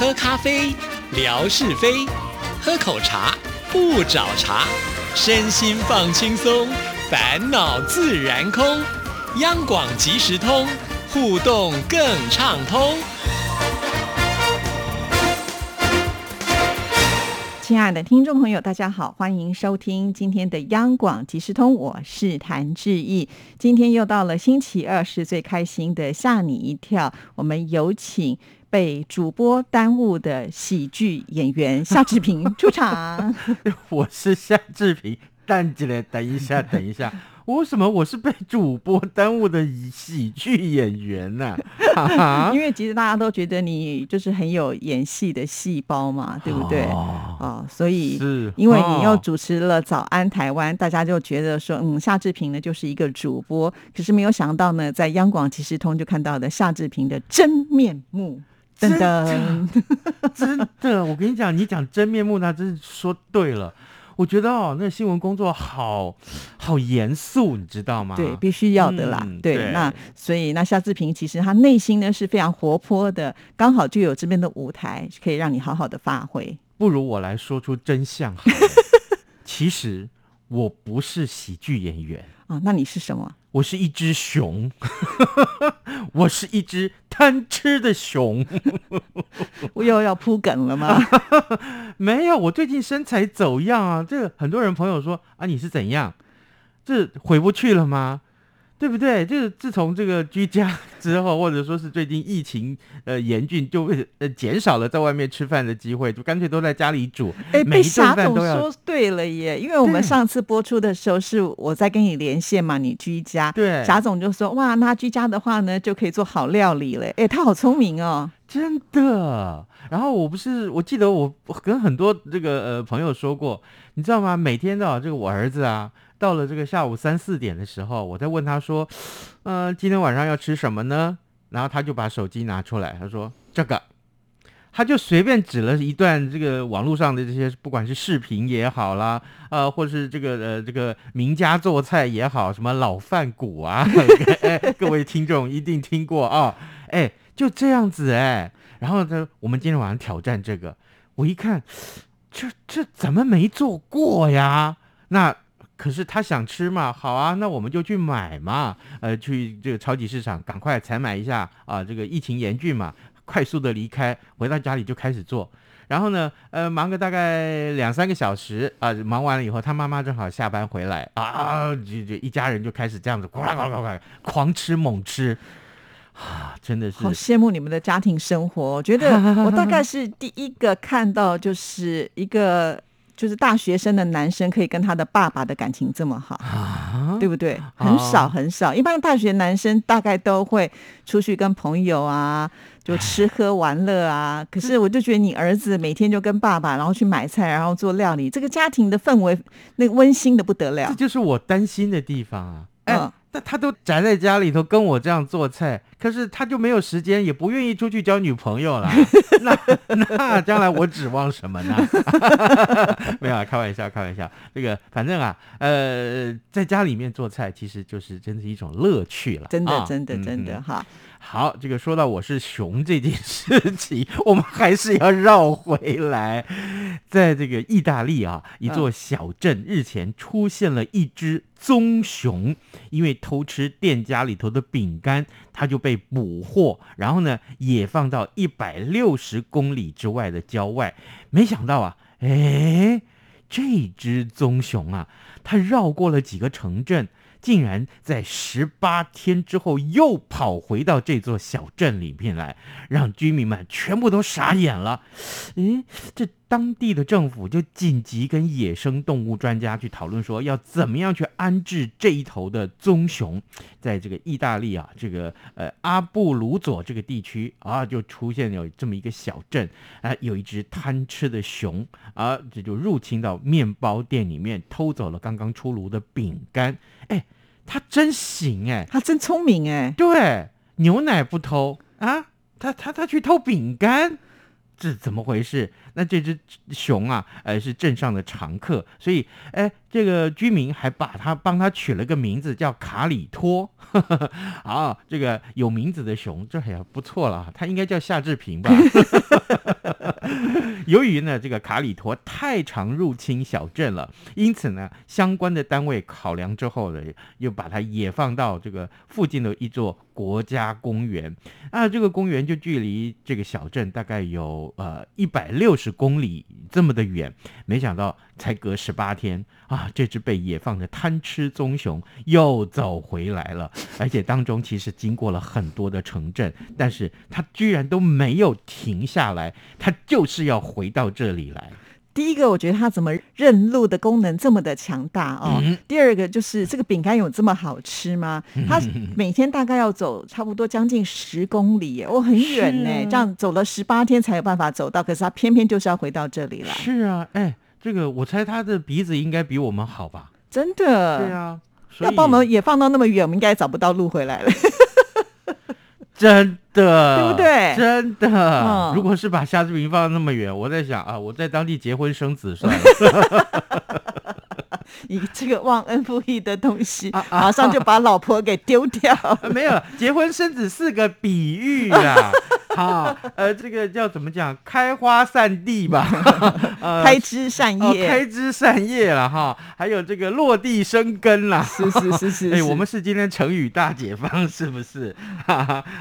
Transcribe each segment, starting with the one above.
喝咖啡，聊是非；喝口茶，不找茬。身心放轻松，烦恼自然空。央广即时通，互动更畅通。亲爱的听众朋友，大家好，欢迎收听今天的央广即时通，我是谭志毅。今天又到了星期二，是最开心的吓你一跳。我们有请被主播耽误的喜剧演员夏志平出场。我是夏志平，站起来，等一下，等一下。为什么我是被主播耽误的喜剧演员呢？因为其实大家都觉得你就是很有演戏的细胞嘛，对不对？哦，所以是因为你又主持了《早安台湾》，大家就觉得说，嗯，夏志平呢就是一个主播。可是没有想到呢，在央广即时通就看到的夏志平的真面目，真的，真的，我跟你讲，你讲真面目，那真是说对了。我觉得哦，那新闻工作好好严肃，你知道吗？对，必须要的啦。对，那所以那夏志平其实他内心呢是非常活泼的，刚好就有这边的舞台可以让你好好的发挥。不如我来说出真相。其实我不是喜剧演员啊，那你是什么？我是一只熊，我是一只贪吃的熊。我又要铺梗了吗？没有，我最近身材走样啊。这个很多人朋友说啊，你是怎样？这回不去了吗？对不对？就是自从这个居家之后，或者说是最近疫情呃严峻，就呃减少了在外面吃饭的机会，就干脆都在家里煮。哎，被霞总说对了耶，因为我们上次播出的时候是我在跟你连线嘛，你居家，对，霞总就说哇，那居家的话呢，就可以做好料理了。哎，他好聪明哦，真的。然后我不是，我记得我跟很多这个呃朋友说过，你知道吗？每天的这个我儿子啊。到了这个下午三四点的时候，我在问他说：“嗯，今天晚上要吃什么呢？”然后他就把手机拿出来，他说：“这个。”他就随便指了一段这个网络上的这些，不管是视频也好啦，呃，或是这个呃这个名家做菜也好，什么老饭骨啊，各位听众一定听过啊，哎，就这样子哎。然后呢，我们今天晚上挑战这个，我一看，这这怎么没做过呀？那。可是他想吃嘛，好啊，那我们就去买嘛，呃，去这个超级市场赶快采买一下啊。这个疫情严峻嘛，快速的离开，回到家里就开始做。然后呢，呃，忙个大概两三个小时啊，忙完了以后，他妈妈正好下班回来啊，就就一家人就开始这样子呱呱呱呱狂吃猛吃啊，真的是好羡慕你们的家庭生活。我觉得我大概是第一个看到，就是一个。就是大学生的男生可以跟他的爸爸的感情这么好，啊对不对？很少很少，一般大学男生大概都会出去跟朋友啊，就吃喝玩乐啊。可是我就觉得你儿子每天就跟爸爸，然后去买菜，然后做料理，这个家庭的氛围那温馨的不得了。这就是我担心的地方啊。嗯。那他都宅在家里头跟我这样做菜，可是他就没有时间，也不愿意出去交女朋友了。那那将来我指望什么呢？没有，啊开玩笑，开玩笑。这个反正啊，呃，在家里面做菜，其实就是真的是一种乐趣了。真的，真的，真的哈。好，这个说到我是熊这件事情，我们还是要绕回来，在这个意大利啊，一座小镇日前出现了一只棕熊，因为偷吃店家里头的饼干，它就被被捕获，然后呢，也放到一百六十公里之外的郊外。没想到啊，哎，这只棕熊啊，它绕过了几个城镇。竟然在十八天之后又跑回到这座小镇里面来，让居民们全部都傻眼了。诶，这当地的政府就紧急跟野生动物专家去讨论，说要怎么样去安置这一头的棕熊。在这个意大利啊，这个呃阿布鲁佐这个地区啊，就出现有这么一个小镇，啊，有一只贪吃的熊啊，这就入侵到面包店里面，偷走了刚刚出炉的饼干。哎，他真行哎，他真聪明哎。对，牛奶不偷啊，他他他去偷饼干，这怎么回事？那这只熊啊，呃，是镇上的常客，所以哎，这个居民还把它帮他取了个名字叫卡里托。啊，这个有名字的熊，这还不错了，他应该叫夏志平吧？由于呢，这个卡里托太常入侵小镇了，因此呢，相关的单位考量之后呢，又把它也放到这个附近的一座国家公园。啊，这个公园就距离这个小镇大概有呃一百六十公里这么的远。没想到才隔十八天啊，这只被野放的贪吃棕熊又走回来了，而且当中其实经过了很多的城镇，但是它居然都没有停下来，它就是要回到这里来。第一个，我觉得它怎么认路的功能这么的强大哦。第二个就是这个饼干有这么好吃吗？它每天大概要走差不多将近十公里，哦，很远呢。这样走了十八天才有办法走到，可是它偏偏就是要回到这里来。是啊，哎，这个我猜它的鼻子应该比我们好吧？真的？对啊，要把我们也放到那么远，我们应该找不到路回来了。真的，对不对？真的，如果是把夏志平放那么远，我在想啊，我在当地结婚生子算了。你这个忘恩负义的东西，马上就把老婆给丢掉。没有，结婚生子是个比喻啊。好，呃，这个叫怎么讲？开花散地吧，呃，开枝散叶，开枝散叶了哈。还有这个落地生根了，是是是是。哎，我们是今天成语大解放，是不是？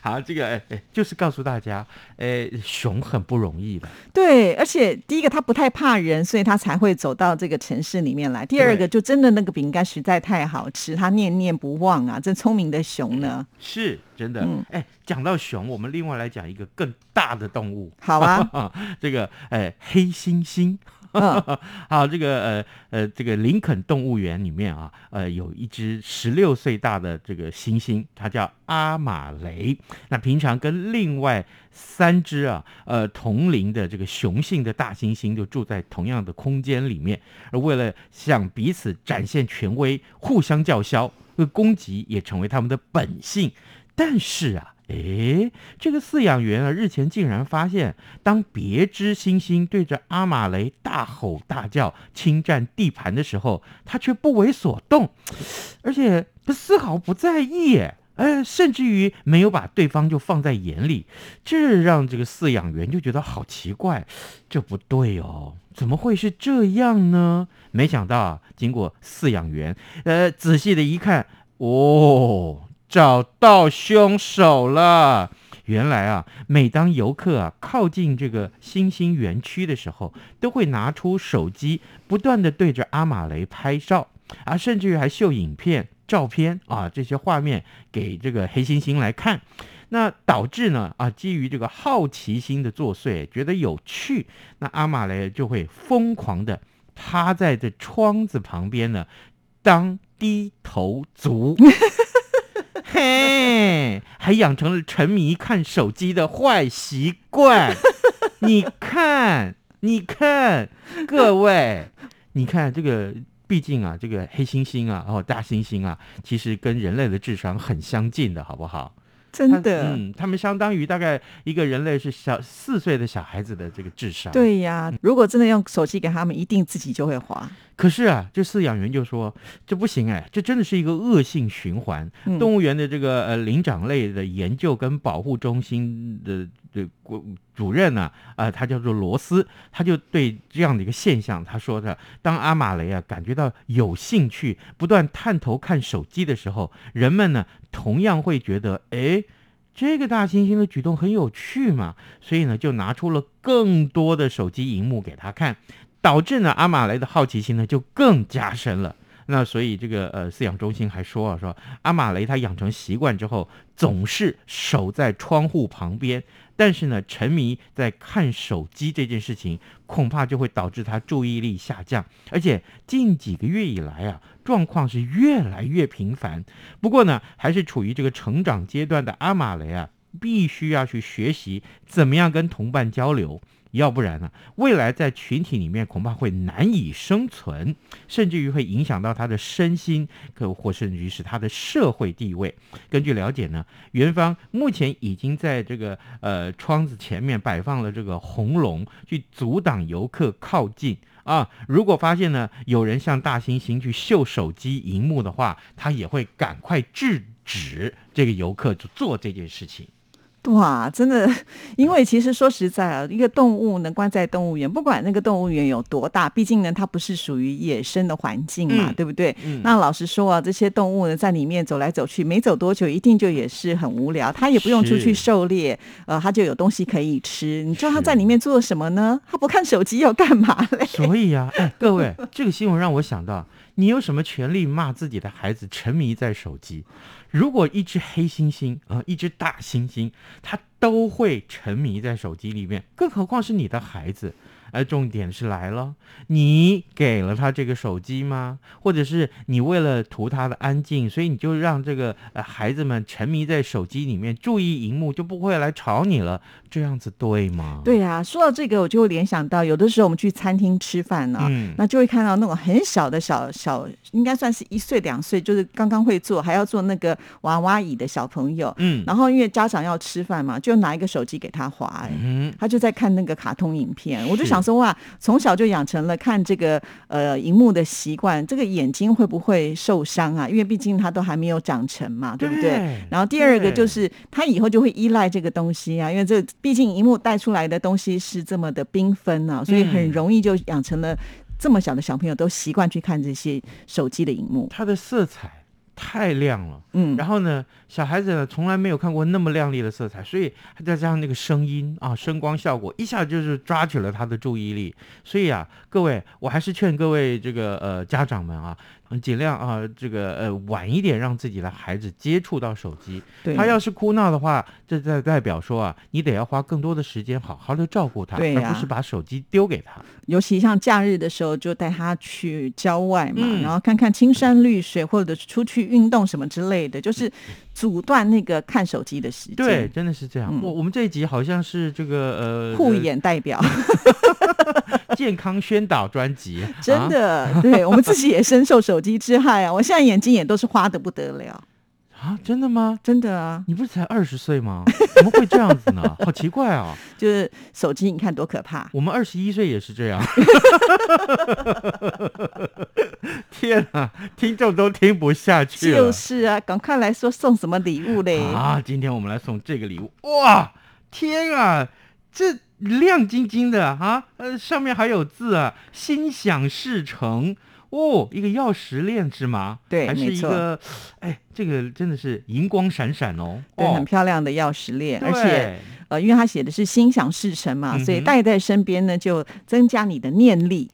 好，这个哎哎，就是告诉大家，哎，熊很不容易的。对，而且第一个它不太怕人，所以它才会走到这个城市里面来。第二个就真的那个饼干实在太好吃，它念念不忘啊！这聪明的熊呢？是。真的，哎，讲到熊，我们另外来讲一个更大的动物。好啊，这个，哎，黑猩猩。好，这个，呃，呃，这个林肯动物园里面啊，呃，有一只十六岁大的这个猩猩，它叫阿马雷。那平常跟另外三只啊，呃，同龄的这个雄性的大猩猩就住在同样的空间里面，而为了向彼此展现权威，互相叫嚣，攻击也成为他们的本性。但是啊，诶，这个饲养员啊，日前竟然发现，当别只猩猩对着阿马雷大吼大叫、侵占地盘的时候，他却不为所动，而且他丝毫不在意，哎，甚至于没有把对方就放在眼里，这让这个饲养员就觉得好奇怪，这不对哦，怎么会是这样呢？没想到啊，经过饲养员呃仔细的一看，哦。找到凶手了！原来啊，每当游客啊靠近这个星星园区的时候，都会拿出手机，不断的对着阿马雷拍照，啊，甚至于还秀影片、照片啊这些画面给这个黑猩猩来看。那导致呢啊，基于这个好奇心的作祟，觉得有趣，那阿马雷就会疯狂的趴在这窗子旁边呢，当低头族。嘿，还养成了沉迷看手机的坏习惯。你看，你看，各位，你看这个，毕竟啊，这个黑猩猩啊，哦，大猩猩啊，其实跟人类的智商很相近的，好不好？真的，嗯，他们相当于大概一个人类是小四岁的小孩子的这个智商。对呀，如果真的用手机给他们，一定自己就会滑。可是啊，这饲养员就说这不行哎，这真的是一个恶性循环。动物园的这个呃灵长类的研究跟保护中心的的主任呢，啊，他叫做罗斯，他就对这样的一个现象，他说的，当阿马雷啊感觉到有兴趣，不断探头看手机的时候，人们呢同样会觉得，哎，这个大猩猩的举动很有趣嘛，所以呢就拿出了更多的手机荧幕给他看。导致呢，阿马雷的好奇心呢就更加深了。那所以这个呃饲养中心还说啊，说阿马雷他养成习惯之后，总是守在窗户旁边，但是呢，沉迷在看手机这件事情，恐怕就会导致他注意力下降。而且近几个月以来啊，状况是越来越频繁。不过呢，还是处于这个成长阶段的阿马雷啊，必须要去学习怎么样跟同伴交流。要不然呢？未来在群体里面恐怕会难以生存，甚至于会影响到他的身心，可或甚至于是他的社会地位。根据了解呢，园方目前已经在这个呃窗子前面摆放了这个红龙，去阻挡游客靠近啊。如果发现呢有人向大猩猩去秀手机荧幕的话，他也会赶快制止这个游客做这件事情。哇，真的，因为其实说实在啊，一个动物能关在动物园，不管那个动物园有多大，毕竟呢，它不是属于野生的环境嘛，嗯对不对？嗯那老实说啊，这些动物呢，在里面走来走去，没走多久，一定就也是很无聊。它也不用出去狩猎，呃，它就有东西可以吃。你知道它在里面做什么呢？它不看手机要干嘛嘞？所以呀、哎，各位，这个新闻让我想到，你有什么权利骂自己的孩子沉迷在手机？如果一只黑猩猩啊、一只大猩猩，它都会沉迷在手机里面，更何况是你的孩子？而重点是来了，你给了他这个手机吗？或者是你为了图他的安静，所以你就让这个呃孩子们沉迷在手机里面，注意荧幕，就不会来吵你了？这样子对吗？，对呀、说到这个，我就会联想到，有的时候我们去餐厅吃饭呢、嗯那就会看到那种很小的小小，应该算是一岁两岁，就是刚刚会坐，还要坐那个娃娃椅的小朋友。嗯然后因为家长要吃饭嘛，就拿一个手机给他划、哎嗯，他就在看那个卡通影片，我就想说哇，从小就养成了看这个呃荧幕的习惯，这个眼睛会不会受伤啊？因为毕竟他都还没有长成嘛，对不对？对然后第二个就是他以后就会依赖这个东西啊，因为这毕竟荧幕带出来的东西是这么的缤纷啊，所以很嗯容易就养成了这么小的小朋友都习惯去看这些手机的荧幕。它的色彩太亮了。嗯，然后呢，小孩子呢从来没有看过那么亮丽的色彩，所以再加上那个声音啊，声光效果，一下就是抓取了他的注意力。所以啊，各位，我还是劝各位这个呃家长们啊，嗯尽量啊这个呃晚一点让自己的孩子接触到手机。他要是哭闹的话，这代代表说啊，你得要花更多的时间好好的照顾他，而不是把手机丢给他。尤其像假日的时候，就带他去郊外嘛，嗯然后看看青山绿水，或者出去运动什么之类的，就是阻断那个看手机的时间。对，，真的是这样。嗯我我们这一集好像是这个呃护眼代表，健康宣导专辑，真啊的，对我们自己也深受手机之害啊！我现在眼睛也都是花的不得了，啊，真的吗？真的啊，你不是才二十岁吗？怎么会这样子呢？好奇怪啊！就是手机，你看多可怕。我们二十一岁也是这样。天啊，听众都听不下去了。就是啊，赶快来说送什么礼物嘞？啊，今天我们来送这个礼物，哇，天啊，这亮晶晶的啊，呃，上面还有字啊，心想事成。哦，一个钥匙链是吗？还是对没错一个，哎，这个真的是银光闪闪哦。对，哦很漂亮的钥匙链，而且呃，因为它写的是心想事成嘛，嗯所以带在身边呢，就增加你的念力。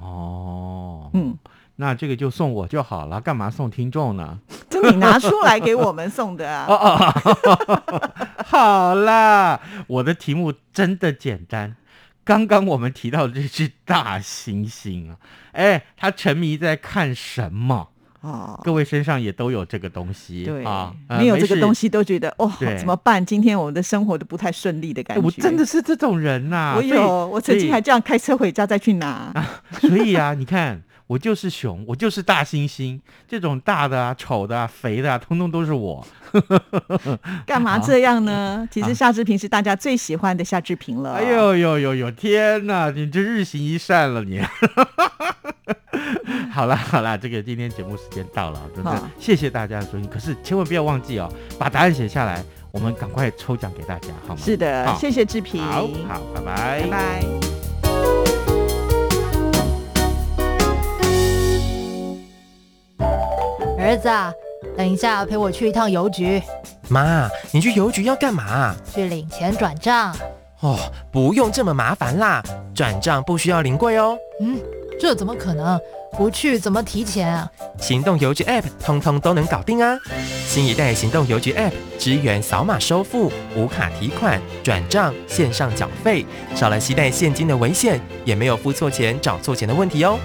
哦，嗯，那这个就送我就好了，干嘛送听众呢？这你拿出来给我们送的啊。哦哦，好啦，我的题目真的简单。刚刚我们提到的这只大猩猩啊，哎，它沉迷在看什么？哦，各位身上也都有这个东西，对啊，呃没有这个东西，都觉得哦，怎么办？今天我们的生活都不太顺利的感觉。哎我真的是这种人呐、我有，我曾经还这样开车回家再去拿。所以啊，你看，我就是熊，我就是大猩猩，这种大的啊、丑的啊、肥的啊，通通都是我。干嘛这样呢？其实夏志平是大家最喜欢的夏志平了。哎，呦呦呦呦，天哪，你这日行一善了你。好了好了，这个今天节目时间到了，真的谢谢大家的收听。可是千万不要忘记哦，把答案写下来，我们赶快抽奖给大家，好吗？是的，谢谢志平，好好，拜拜拜拜。儿子啊，等一下陪我去一趟邮局，妈，你去邮局要干嘛？去领钱转账。哦，不用这么麻烦啦，转账不需要临柜哦。嗯，这怎么可能？不去怎么提钱啊？行动邮局 App 通通都能搞定啊！新一代行动邮局 App 支援扫码收付、无卡提款、转账、线上缴费，少了携带现金的危险，也没有付错钱、找错钱的问题哦。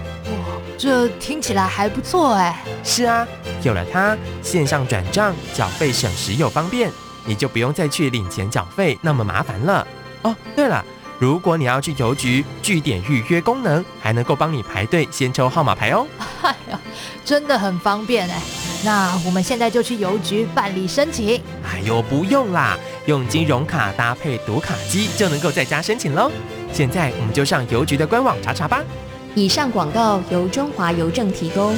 哇，这听起来还不错哎。是啊，有了它，线上转账缴费省时又方便，你就不用再去领钱缴费那么麻烦了。哦，对了，如果你要去邮局，据点预约功能还能够帮你排队先抽号码牌哦。哎呀，真的很方便哎。那我们现在就去邮局办理申请。哎呦，不用啦，用金融卡搭配读卡机就能够在家申请喽。现在我们就上邮局的官网查查吧。以上广告由中华邮政提供。